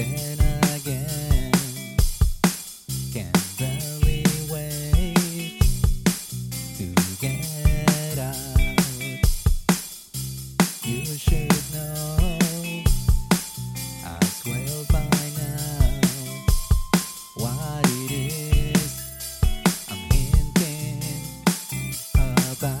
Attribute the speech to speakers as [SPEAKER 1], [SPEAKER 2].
[SPEAKER 1] Again, can barely wait to get out. You should know, I swear by now, what it is I'm about.